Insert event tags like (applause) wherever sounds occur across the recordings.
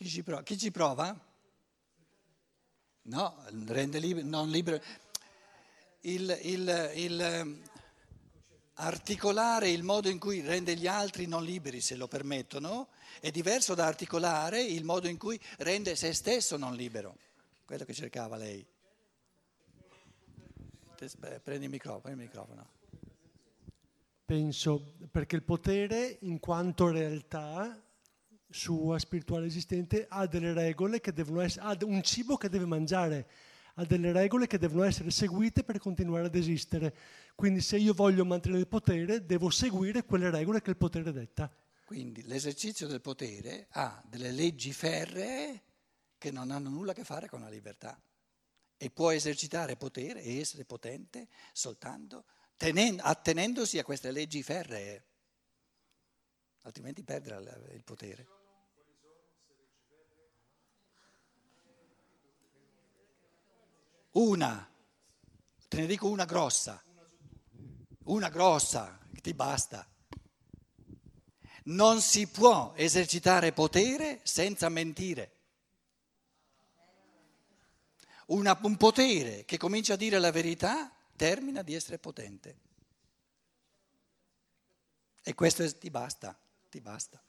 Chi ci prova? Chi ci prova? No, rende libero, non libero. Il, il, il, ehm, articolare il modo in cui rende gli altri non liberi, se lo permettono, è diverso da articolare il modo in cui rende se stesso non libero. Quello che cercava lei. Prendi il microfono, prendi il microfono. Penso perché il potere, in quanto realtà sua spirituale esistente, ha delle regole che devono essere, ha un cibo che deve mangiare, ha delle regole che devono essere seguite per continuare ad esistere. Quindi se io voglio mantenere il potere, devo seguire quelle regole che il potere detta. Quindi l'esercizio del potere ha delle leggi ferree che non hanno nulla a che fare con la libertà e può esercitare potere e essere potente soltanto tenendo, attenendosi a queste leggi ferree, altrimenti perde il potere. Una, te ne dico una grossa, una grossa, ti basta. Non si può esercitare potere senza mentire. Una, un potere che comincia a dire la verità termina di essere potente. E questo ti basta, ti basta.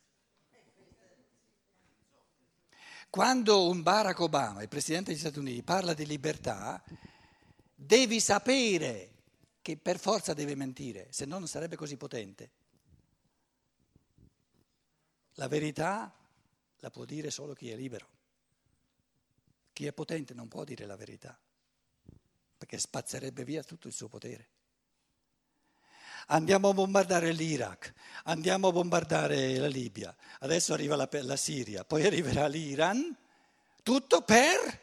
Quando un Barack Obama, il Presidente degli Stati Uniti, parla di libertà, devi sapere che per forza deve mentire, se no non sarebbe così potente. La verità la può dire solo chi è libero. Chi è potente non può dire la verità, perché spazzerebbe via tutto il suo potere. Andiamo a bombardare l'Iraq, andiamo a bombardare la Libia, adesso arriva la, la Siria, poi arriverà l'Iran, tutto per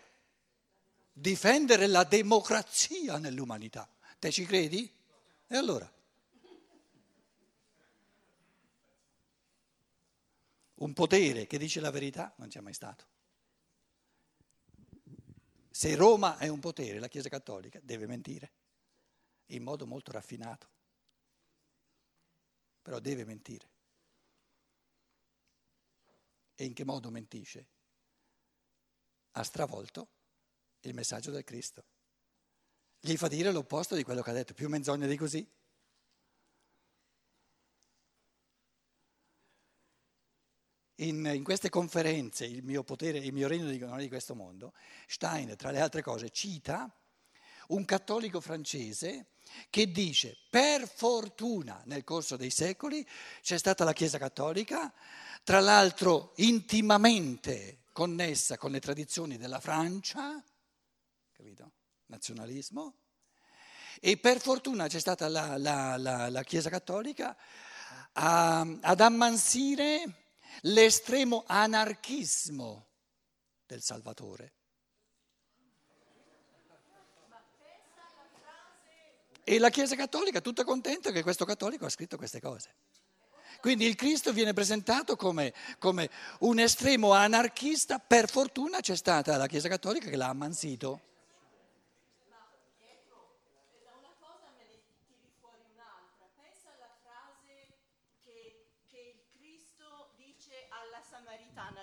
difendere la democrazia nell'umanità. Te ci credi? E allora? Un potere che dice la verità non c'è mai stato. Se Roma è un potere, la Chiesa Cattolica deve mentire, in modo molto raffinato, però deve mentire. E in che modo mentisce? Ha stravolto il messaggio del Cristo gli fa dire l'opposto di quello che ha detto, più menzogna di così. In, in, queste conferenze, il mio potere, il mio regno di, non è di questo mondo, Stein, tra le altre cose, cita un cattolico francese che dice, per fortuna nel corso dei secoli c'è stata la Chiesa cattolica, tra l'altro intimamente connessa con le tradizioni della Francia, capito? nazionalismo e per fortuna c'è stata la, la, la, la Chiesa Cattolica a, ad ammansire l'estremo anarchismo del Salvatore. E la Chiesa Cattolica tutta contenta che questo cattolico ha scritto queste cose. Quindi il Cristo viene presentato come, come un estremo anarchista, per fortuna c'è stata la Chiesa Cattolica che l'ha ammansito.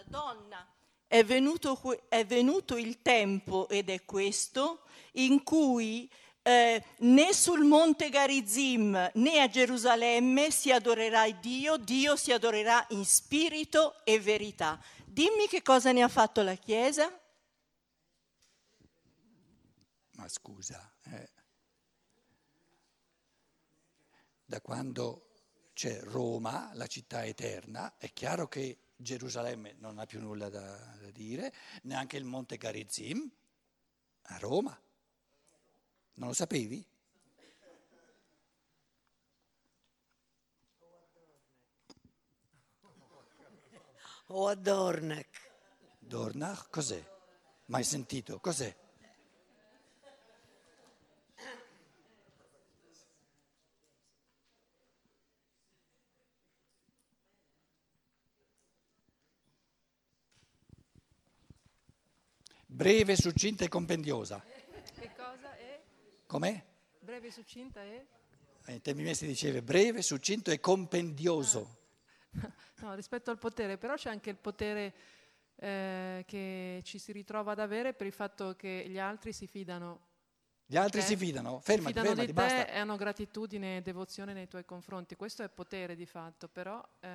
donna, è venuto, è venuto il tempo, ed è questo, in cui eh, né sul monte Garizim né a Gerusalemme si adorerà Dio, Dio si adorerà in spirito e verità. Dimmi che cosa ne ha fatto la Chiesa? Ma scusa, eh. da quando c'è Roma, la città eterna, è chiaro che Gerusalemme non ha più nulla da, da dire, neanche il monte Garizim a Roma. Non lo sapevi? O a Dornach. Dornach cos'è? Mai sentito? Cos'è? Breve, succinta e compendiosa. Com'è? Breve, succinta e? In termini messi diceva breve, succinto e compendioso. (laughs) No, rispetto al potere, però c'è anche il potere eh, che ci si ritrova ad avere per il fatto che gli altri si fidano. Gli altri te, si fidano, si fermati, fidano fermati, di te basta. e hanno gratitudine e devozione nei tuoi confronti. Questo è potere di fatto, però eh,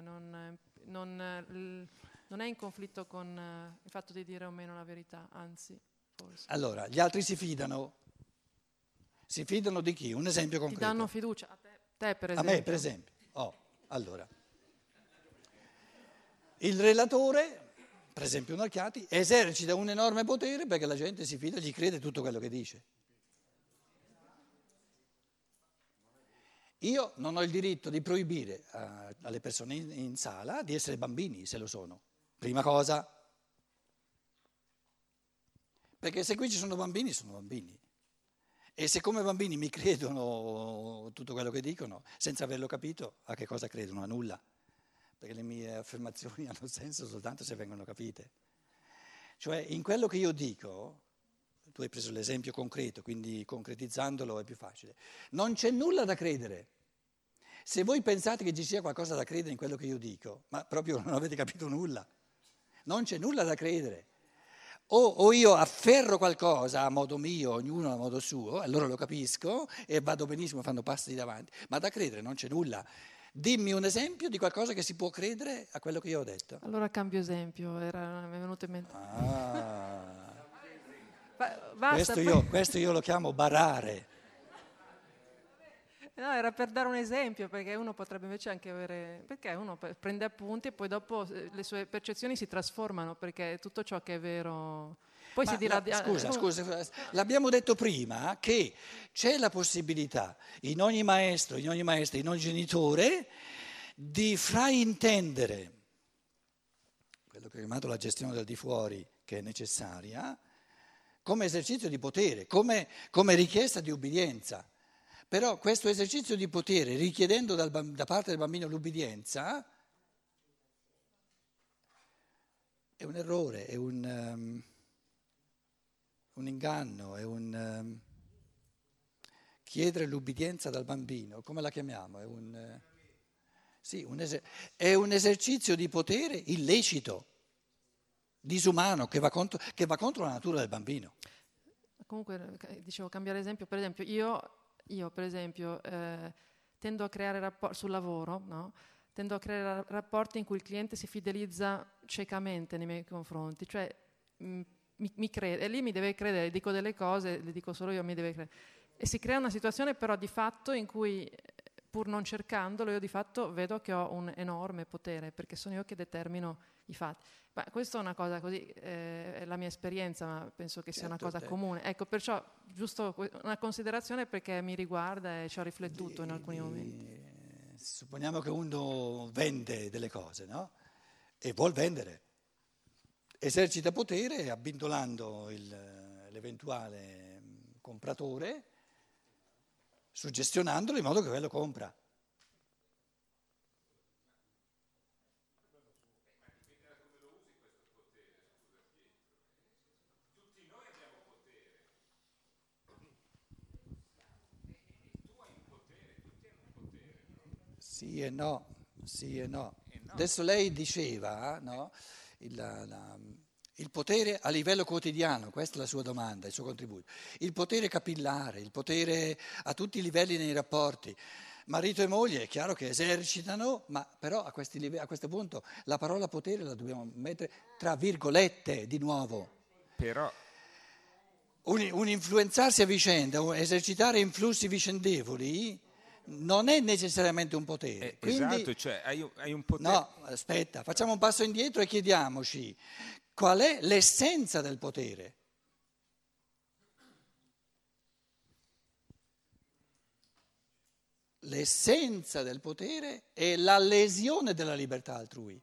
non, non, non è in conflitto con eh, il fatto di dire o meno la verità, anzi, forse. Allora, gli altri si fidano. Si fidano di chi? Un esempio Ti concreto. danno fiducia a te, te, per A esempio. me, per esempio. Oh, allora. Il relatore, per esempio Narchiati, esercita un enorme potere perché la gente si fida e gli crede tutto quello che dice. Io non ho il diritto di proibire eh, alle persone in, in sala di essere bambini, se lo sono. Prima cosa. Perché se qui ci sono bambini, sono bambini. E se come bambini mi credono tutto quello che dicono, senza averlo capito, a che cosa credono? A nulla. Perché le mie affermazioni (laughs) hanno senso soltanto se vengono capite. Cioè, in quello che io dico, tu hai preso l'esempio concreto, quindi concretizzandolo è più facile, non c'è nulla da credere. Se voi pensate che ci sia qualcosa da credere in quello che io dico, ma proprio (laughs) non avete capito nulla, non c'è nulla da credere. O, o, io afferro qualcosa a modo mio, ognuno a modo suo, allora lo capisco e vado benissimo, fanno passi davanti, ma da credere non c'è nulla. Dimmi un esempio di qualcosa che si può credere a quello che io ho detto. Allora cambio esempio, era, mi è venuto in mente. Ah, Ba- basta, questo, io, questo io lo chiamo barare. No, era per dare un esempio, perché uno potrebbe invece anche avere... Perché uno prende appunti e poi dopo eh, le sue percezioni si trasformano, perché tutto ciò che è vero... Poi Ma si dirà... scusa, scusa, l'abbiamo detto prima che c'è la possibilità in ogni maestro, in ogni maestra, in ogni genitore di fraintendere quello che ho chiamato la gestione del di fuori, che è necessaria, come esercizio di potere, come, come richiesta di ubbidienza. Però questo esercizio di potere, richiedendo dal da parte del bambino l'ubbidienza, è un errore, è un, ehm, un inganno, è un ehm, chiedere l'ubbidienza dal bambino, come la chiamiamo? È un, eh, sì, un eser- è un esercizio di potere illecito, disumano, che va contro, che va contro la natura del bambino. Comunque, eh, dicevo, cambiare esempio. Per esempio, io, io, per esempio, eh, tendo a creare rapporti sul lavoro, no? Tendo a creare ra- rapporti in cui il cliente si fidelizza ciecamente nei miei confronti, cioè mh, mi, mi crede, e lì mi deve credere, dico delle cose, le dico solo io, mi deve credere. E si crea una situazione però di fatto in cui, pur non cercandolo, io di fatto vedo che ho un enorme potere, perché sono io che determino i fatti. Ma questa è una cosa così, eh, è la mia esperienza, ma penso che sia una Certo, cosa te- comune. Ecco, perciò giusto una considerazione perché mi riguarda e ci ho riflettuto in alcuni momenti. Eh, Supponiamo che uno vende delle cose, no? E vuol vendere. Esercita potere abbindolando il- l'eventuale mm, compratore, suggestionandolo in modo che quello compra. Sì e no, sì e no. Adesso lei diceva, no, il, la- il potere a livello quotidiano, questa è la sua domanda, il suo contributo. Il potere capillare, il potere a tutti i livelli nei rapporti. Marito e moglie è chiaro che esercitano, ma però a, questi live- a questo punto la parola potere la dobbiamo mettere tra virgolette di nuovo. Però Un, un influenzarsi a vicenda, un esercitare influssi vicendevoli non è necessariamente un potere. eh, Quindi- esatto, cioè hai, un- hai un potere. No, aspetta, facciamo un passo indietro e chiediamoci qual è l'essenza del potere. L'essenza del potere è la lesione della libertà altrui.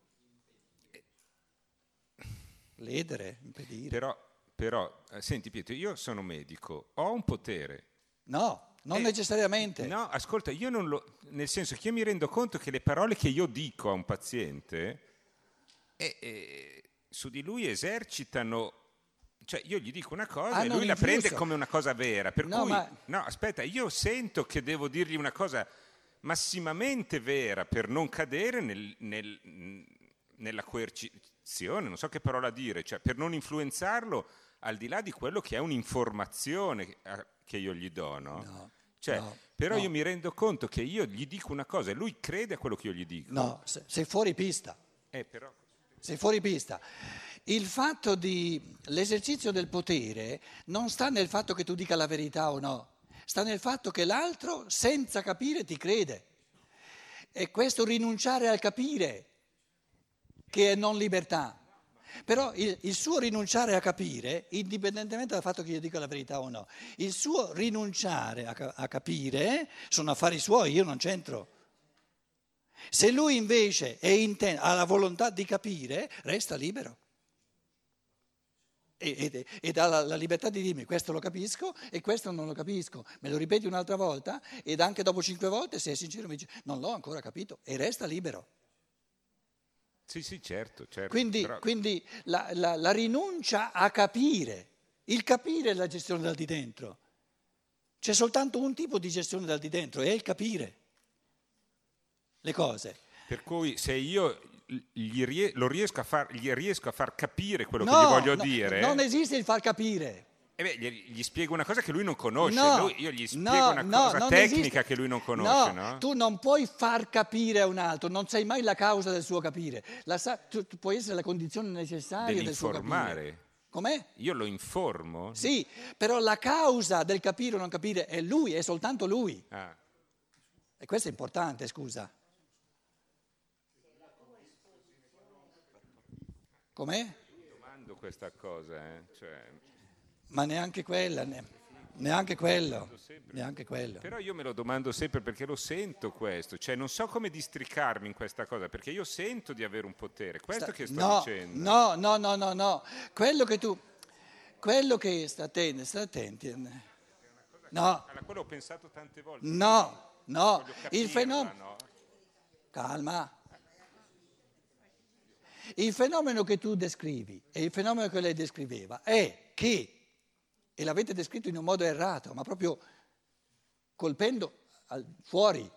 Ledere, impedire. Però, però, eh, senti Pietro, io sono medico, ho un potere. No, non Eh, necessariamente. No, ascolta, io non lo. Nel senso che io mi rendo conto che le parole che io dico a un paziente eh, eh, su di lui esercitano. Cioè, io gli dico una cosa Ah, e lui la influsso. prende come una cosa vera. Per No, cui, ma- no, aspetta, io sento che devo dirgli una cosa massimamente vera per non cadere nel, nel- nella coercizione, non so che parola dire, cioè per non influenzarlo al di là di quello che è un'informazione che- io gli do, no? No, Cioè, no, però no. io mi rendo conto che io gli dico una cosa e lui crede a quello che io gli dico. No, se- sei fuori pista. Eh, però, Sei fuori pista. Il fatto di l'esercizio del potere non sta nel fatto che tu dica la verità o no, sta nel fatto che l'altro senza capire ti crede. E questo rinunciare al capire che è non libertà. Però il, il suo rinunciare a capire, indipendentemente dal fatto che io dica la verità o no, il suo rinunciare a, a capire sono affari suoi, io non c'entro. Se lui invece inten- ha la volontà di capire, resta libero. E- Ed, ed ha la, la libertà di dirmi questo lo capisco e questo non lo capisco. Me lo ripeti un'altra volta ed anche dopo cinque volte, se è sincero, mi dice non l'ho ancora capito e resta libero. Sì, sì, certo, certo. Quindi, però- quindi la, la- la rinuncia a capire, il capire è la gestione dal di dentro. C'è soltanto un tipo di gestione dal di dentro, è il capire le cose. Per cui se io gli riesco a far, gli riesco a far capire quello che No, gli voglio no, dire, Non esiste il far capire. Eh beh, gli, gli spiego una cosa che lui non conosce. No, Lui- io gli spiego no, una no, cosa tecnica esiste. che lui non conosce, no? Tu non puoi far capire a un altro, non sei mai la causa del suo capire. Sa- tu, tu puoi essere la condizione necessaria del suo capire. Com'è? Io lo informo. Sì, però la causa del capire o non capire è lui, è soltanto lui. Ah. E questo è importante, scusa. Com'è? Domando questa cosa, eh, cioè, Ma neanche quella, ne- neanche quello, neanche quello. Però io me lo domando sempre perché lo sento questo, cioè non so come districarmi in questa cosa, perché io sento di avere un potere, questo Sta- che sto no, dicendo. No, no, no, no, no. Quello che tu, quello che sta attenti, sta attenti. No, Alla quale ho pensato tante volte. no, no. Il fenomeno, no? calma. Il fenomeno che tu descrivi e il fenomeno che lei descriveva è che, e l'avete descritto in un modo errato, ma proprio colpendo al- fuori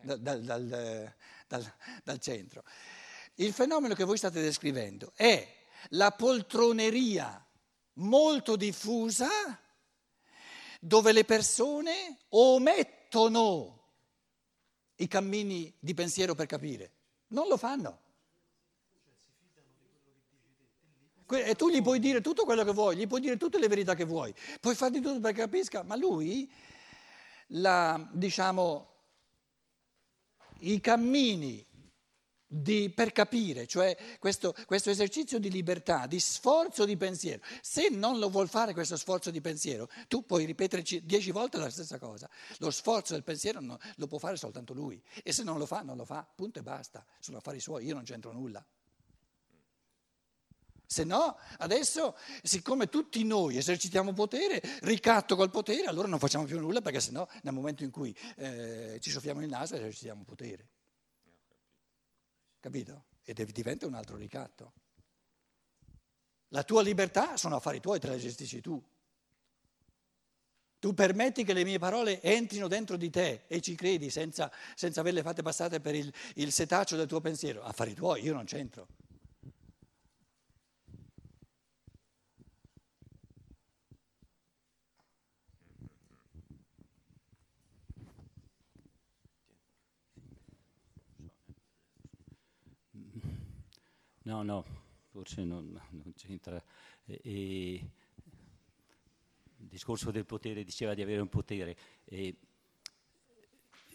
dal, dal- dal- dal- dal centro, il fenomeno che voi state descrivendo è la poltroneria molto diffusa dove le persone omettono i cammini di pensiero per capire, non lo fanno. E tu gli puoi dire tutto quello che vuoi, gli puoi dire tutte le verità che vuoi, puoi fare di tutto perché capisca, ma lui, la, diciamo, i cammini di- per capire, cioè questo, questo esercizio di libertà, di sforzo di pensiero, se non lo vuol fare questo sforzo di pensiero, tu puoi ripetere ci- dieci volte la stessa cosa, lo sforzo del pensiero no- lo può fare soltanto lui. E se non lo fa, non lo fa, punto e basta, sono affari suoi, io non c'entro nulla. Se no, adesso, siccome tutti noi esercitiamo potere, ricatto col potere, allora non facciamo più nulla perché sennò nel momento in cui eh, ci soffiamo il naso esercitiamo potere. Capito? E diventa un altro ricatto. La tua libertà sono affari tuoi, te la gestisci tu. Tu permetti che le mie parole entrino dentro di te e ci credi senza, senza averle fatte passate per il, il setaccio del tuo pensiero. Affari tuoi, io non c'entro. No, no, forse non, non c'entra. E- e il discorso del potere diceva di avere un potere. E,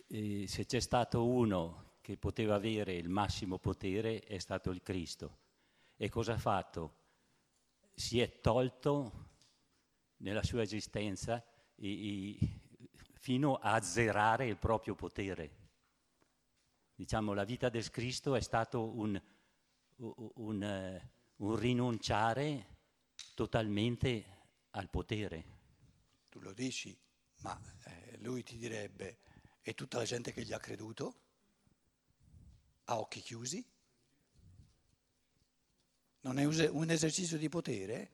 e se c'è stato uno che poteva avere il massimo potere è stato il Cristo. E cosa ha fatto? Si è tolto nella sua esistenza i- i- fino a azzerare il proprio potere. Diciamo, la vita del Cristo è stato un, un, eh, un rinunciare totalmente al potere. Tu lo dici, ma eh, lui ti direbbe, e tutta la gente che gli ha creduto, a occhi chiusi? Non è un esercizio di potere?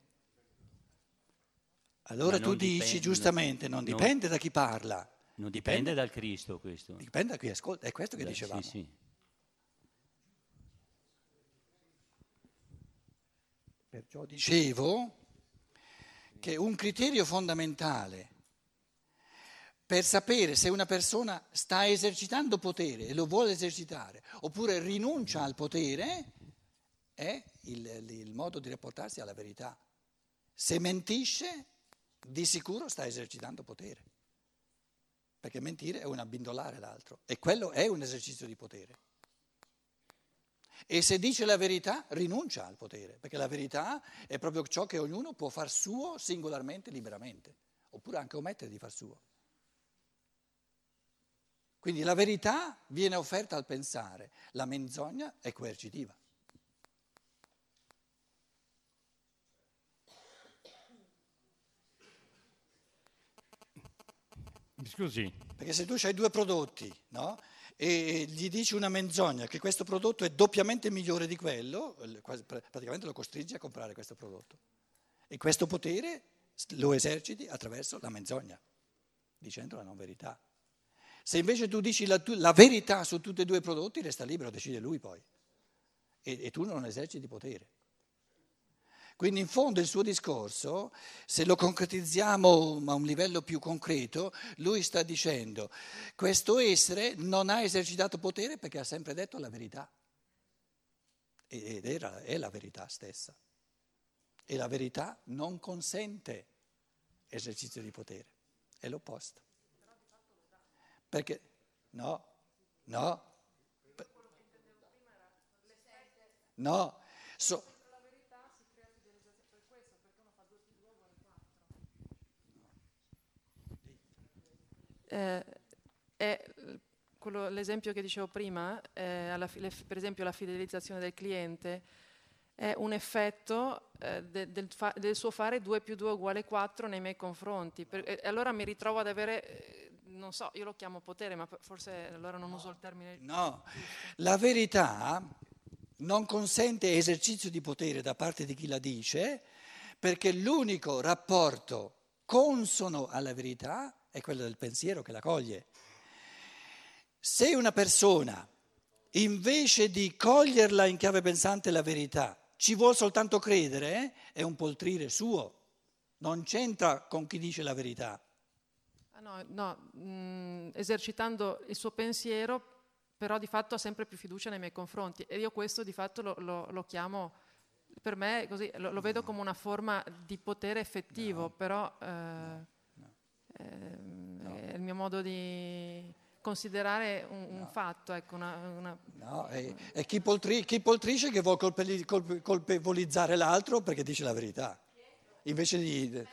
Allora tu dici dipende- giustamente, non non- dipende da chi parla, Non dipende dal Cristo questo. dipende da chi ascolta, è questo che Beh, dicevamo. Sì, sì. Perciò dicevo che un criterio fondamentale per sapere se una persona sta esercitando potere e lo vuole esercitare oppure rinuncia al potere è il, il modo di rapportarsi alla verità. Se mentisce, di sicuro sta esercitando potere, perché mentire è un abbindolare l'altro e quello è un esercizio di potere. E se dice la verità, rinuncia al potere, perché la verità è proprio ciò che ognuno può far suo singolarmente, liberamente, oppure anche omettere di far suo. Quindi la verità viene offerta al pensare, la menzogna è coercitiva. Scusi. Perché se tu hai due prodotti, no? E gli dici una menzogna che questo prodotto è doppiamente migliore di quello, praticamente lo costringi a comprare questo prodotto. E questo potere lo eserciti attraverso la menzogna, dicendo la non verità. Se invece tu dici la, la verità su tutti e due i prodotti, resta libero, decide lui poi. E, e tu non eserciti potere. Quindi in fondo il suo discorso, se lo concretizziamo a un livello più concreto, lui sta dicendo questo essere non ha esercitato potere perché ha sempre detto la verità. Ed era, è la verità stessa. E la verità non consente esercizio di potere, è l'opposto. Perché no, no, no. So, eh, è quello, l'esempio che dicevo prima, eh, alla, le, per esempio la fidelizzazione del cliente, è un effetto eh, de, del, fa, del, suo fare 2 più 2 uguale 4 nei miei confronti. Per, e allora mi ritrovo ad avere, eh, non so, io lo chiamo potere, ma forse allora non uso il termine. No, la verità non consente esercizio di potere da parte di chi la dice, perché l'unico rapporto consono alla verità è quello del pensiero che la coglie. Se una persona, invece di coglierla in chiave pensante la verità, ci vuole soltanto credere, è un poltrire suo, non c'entra con chi dice la verità. Ah no, no mh, mm, esercitando il suo pensiero, però di fatto ha sempre più fiducia nei miei confronti e io questo di fatto lo, lo, lo chiamo, per me così, lo, lo, vedo come una forma di potere effettivo, no. però... Eh, modo di considerare un, un fatto. Ecco, una, una... No, è, è chi, poltri, chi, poltrisce che vuole colpe, colpe, colpevolizzare l'altro perché dice la verità, invece di...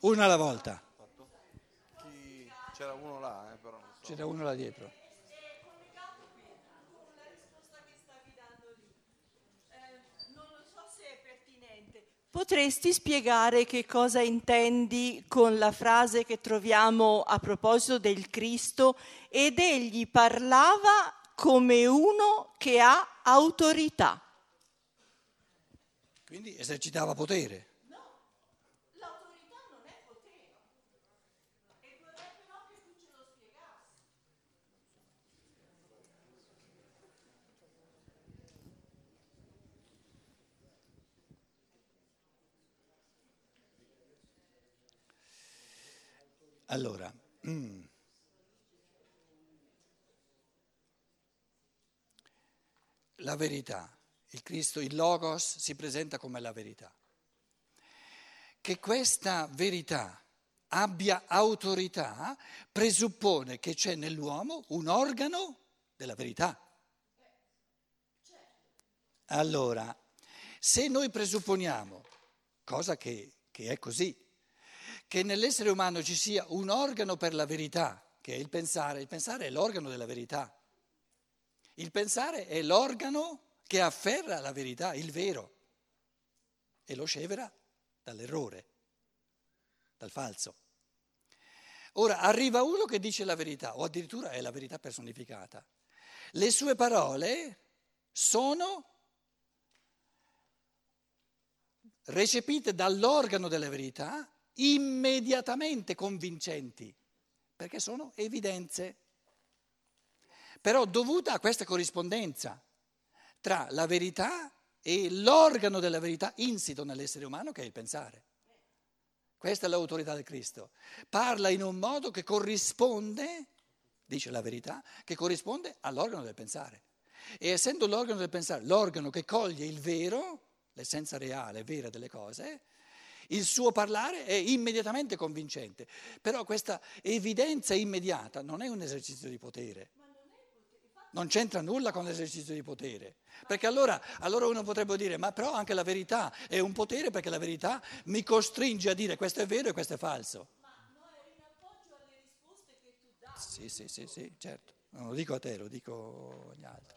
Una alla volta. C'era uno là, eh, però. So. C'era uno là dietro. Potresti spiegare che cosa intendi con la frase che troviamo a proposito del Cristo ed egli parlava come uno che ha autorità? Quindi esercitava potere. Allora, mm. la verità, il Cristo, il Logos si presenta come la verità. Che questa verità abbia autorità presuppone che c'è nell'uomo un organo della verità. Allora, se noi presupponiamo, cosa che, che è così, che nell'essere umano ci sia un organo per la verità, che è il pensare. Il pensare è l'organo della verità. Il pensare è l'organo che afferra la verità, il vero, e lo scevera dall'errore, dal falso. Ora arriva uno che dice la verità, o addirittura è la verità personificata. Le sue parole sono recepite dall'organo della verità immediatamente convincenti, perché sono evidenze. Però dovuta a questa corrispondenza tra la verità e l'organo della verità insito nell'essere umano che è il pensare. Questa è l'autorità del Cristo. Parla in un modo che corrisponde, dice la verità, che corrisponde all'organo del pensare. E essendo l'organo del pensare l'organo che coglie il vero, l'essenza reale, vera delle cose, il suo parlare è immediatamente convincente. Però questa evidenza immediata non è un esercizio di potere. Non c'entra nulla con l'esercizio di potere. Perché allora, allora, uno potrebbe dire, ma però anche la verità è un potere perché la verità mi costringe a dire questo è vero e questo è falso. Ma no, è in appoggio alle risposte che tu dai. Sì, sì, sì, sì, certo. Non lo dico a te, lo dico agli altri.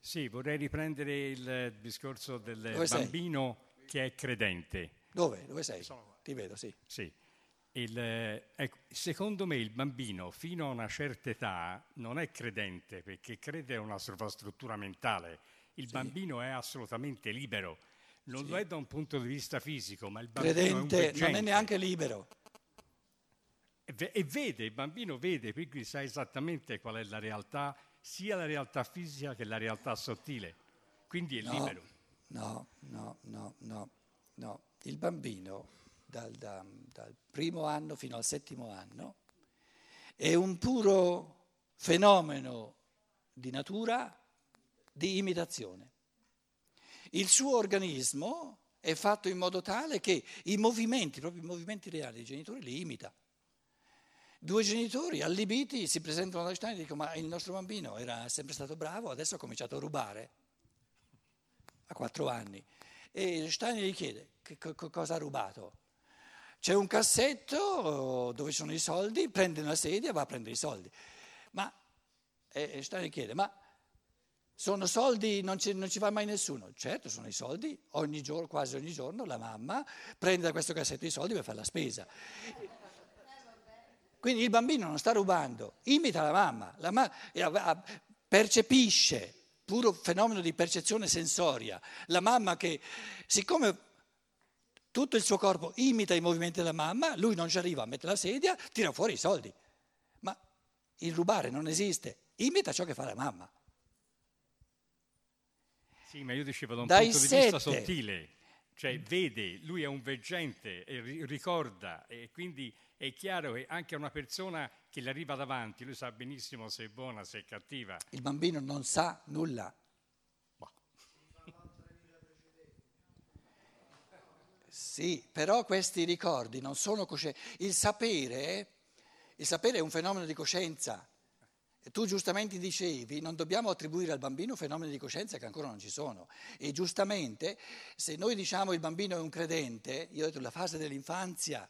Sì, vorrei riprendere il discorso del Dove sei? bambino che è credente. Dove? Dove sei? Ti vedo, sì. Sì. Il, eh, ecco, secondo me il bambino fino a una certa età non è credente perché crede a una sua struttura mentale. Il bambino è assolutamente libero. Non lo è da un punto di vista fisico, ma il bambino è Credente non è neanche libero. E e vede, il bambino vede, quindi sa esattamente qual è la realtà, sia la realtà fisica che la realtà sottile. Quindi è No, libero. no, no, no, no, no. Il bambino dal, da- dal primo anno fino al settimo anno è un puro fenomeno di natura di imitazione. Il suo organismo è fatto in modo tale che i movimenti, proprio i movimenti reali dei genitori, li imita. Due genitori allibiti si presentano da Stein e dicono ma il nostro bambino era sempre stato bravo, adesso ha cominciato a rubare a quattro anni. E Stein gli chiede che co- cosa ha rubato. C'è un cassetto dove ci sono i soldi, prende una sedia e va a prendere i soldi. Ma e gli chiede, ma sono soldi, non ci, non ci va mai nessuno? Certo, sono i soldi, ogni giorno, quasi ogni giorno la mamma prende da questo cassetto i soldi per fare la spesa. Quindi il bambino non sta rubando, imita la mamma, la ma- e av- av- percepisce, puro fenomeno di percezione sensoria, la mamma che, siccome tutto il suo corpo imita i movimenti della mamma, lui non ci arriva, mette la sedia, tira fuori i soldi. Ma il rubare non esiste, imita ciò che fa la mamma. Sì, ma io dicevo da un Dai punto di vista sette. sottile, cioè vede, lui è un veggente, e ri- ricorda e quindi è chiaro che anche a una persona che le arriva davanti, lui sa benissimo se è buona, se è cattiva. Il bambino non sa nulla. Sì, però questi ricordi non sono coscienti. Il sapere, il sapere è un fenomeno di coscienza. Tu giustamente dicevi, non dobbiamo attribuire al bambino fenomeni di coscienza che ancora non ci sono. E giustamente, se noi diciamo il bambino è un credente, io ho detto la fase dell'infanzia,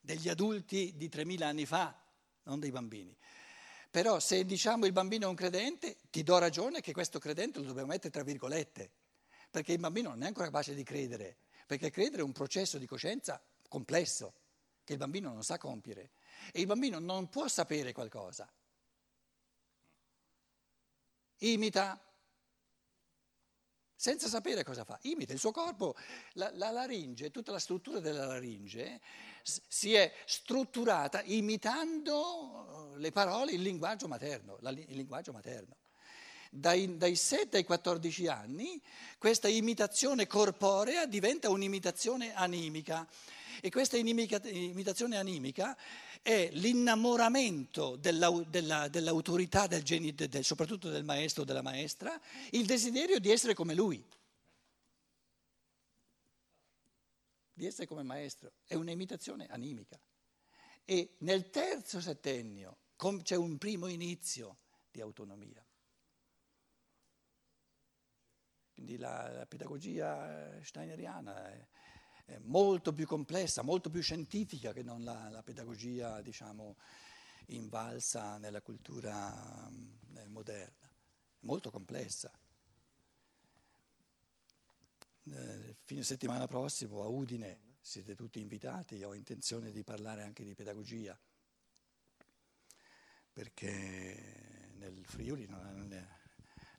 degli adulti di 3.000 anni fa, non dei bambini. Però se diciamo il bambino è un credente, ti do ragione che questo credente lo dobbiamo mettere tra virgolette, perché il bambino non è ancora capace di credere, perché credere è un processo di coscienza complesso, che il bambino non sa compiere. E il bambino non può sapere qualcosa. Imita, senza sapere cosa fa. Imita il suo corpo, la, la laringe, tutta la struttura della laringe si è strutturata imitando le parole, il linguaggio materno, il linguaggio materno. Dai, dai 7 ai 14 anni questa imitazione corporea diventa un'imitazione animica e questa inimica- imitazione animica è l'innamoramento dell'au- della- dell'autorità, del geni- del- soprattutto del maestro o della maestra, il desiderio di essere come lui. di essere come maestro, è un'imitazione animica. E nel terzo settennio c'è un primo inizio di autonomia. Quindi la, la pedagogia steineriana è, è molto più complessa, molto più scientifica che non la, la pedagogia, diciamo, invalsa nella cultura mm, moderna. Molto complessa. Eh, fine settimana prossimo a Udine siete tutti invitati, ho intenzione di parlare anche di pedagogia, perché nel Friuli non-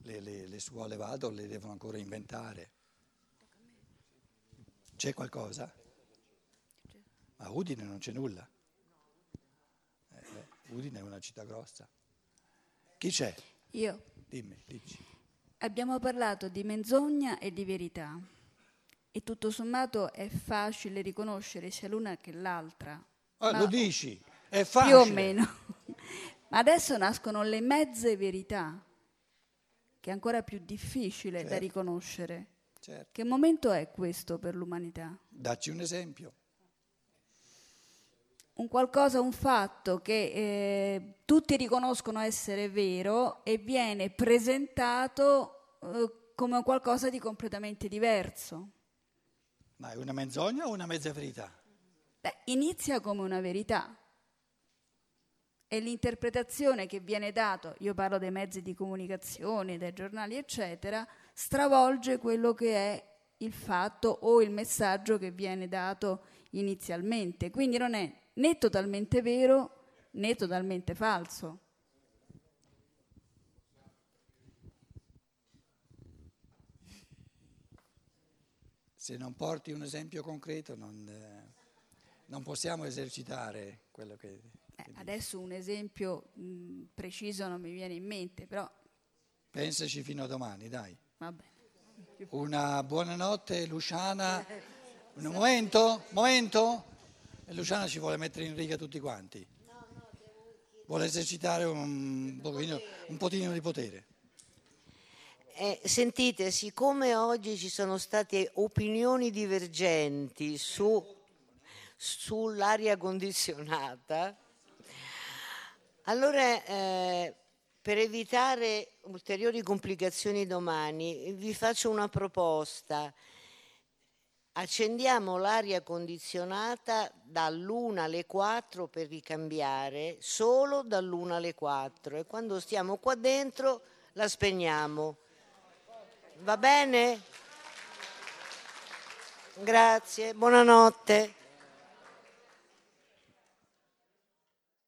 le, le- le scuole vado le devono ancora inventare. C'è qualcosa? A Udine non c'è nulla. Eh, beh, Udine è una città grossa. Chi c'è? Io, Dimmi, dici. Abbiamo parlato di menzogna e di verità e tutto sommato è facile riconoscere sia l'una che l'altra. Ah, lo dici, è Più facile. o meno. (laughs) Ma adesso nascono le mezze verità, che è ancora più difficile da Certo. riconoscere. Certo. Che momento è questo per l'umanità? Dacci un esempio. Un qualcosa, un fatto che eh, tutti riconoscono essere vero e viene presentato eh, come qualcosa di completamente diverso. Ma è una menzogna o una mezza verità? Beh, inizia come una verità e l'interpretazione che viene data, io parlo dei mezzi di comunicazione, dai giornali, eccetera, stravolge quello che è il fatto o il messaggio che viene dato inizialmente. Quindi non è né totalmente vero né totalmente falso. Se non porti un esempio concreto non, eh, non possiamo esercitare quello che... Eh, adesso un esempio mh, preciso non mi viene in mente, però Pensaci fino a domani, dai. va bene. Una buonanotte Luciana. (laughs) Un momento, momento. E Luciana ci vuole mettere in riga tutti quanti. Vuole esercitare un pochino, un pochino di potere. Eh, sentite, siccome oggi ci sono state opinioni divergenti su- sull'aria condizionata, allora eh, per evitare ulteriori complicazioni domani vi faccio una proposta. Accendiamo l'aria condizionata dall'1 alle 4 per ricambiare, solo dall'1 alle 4 e quando stiamo qua dentro la spegniamo. Va bene? Grazie, buonanotte.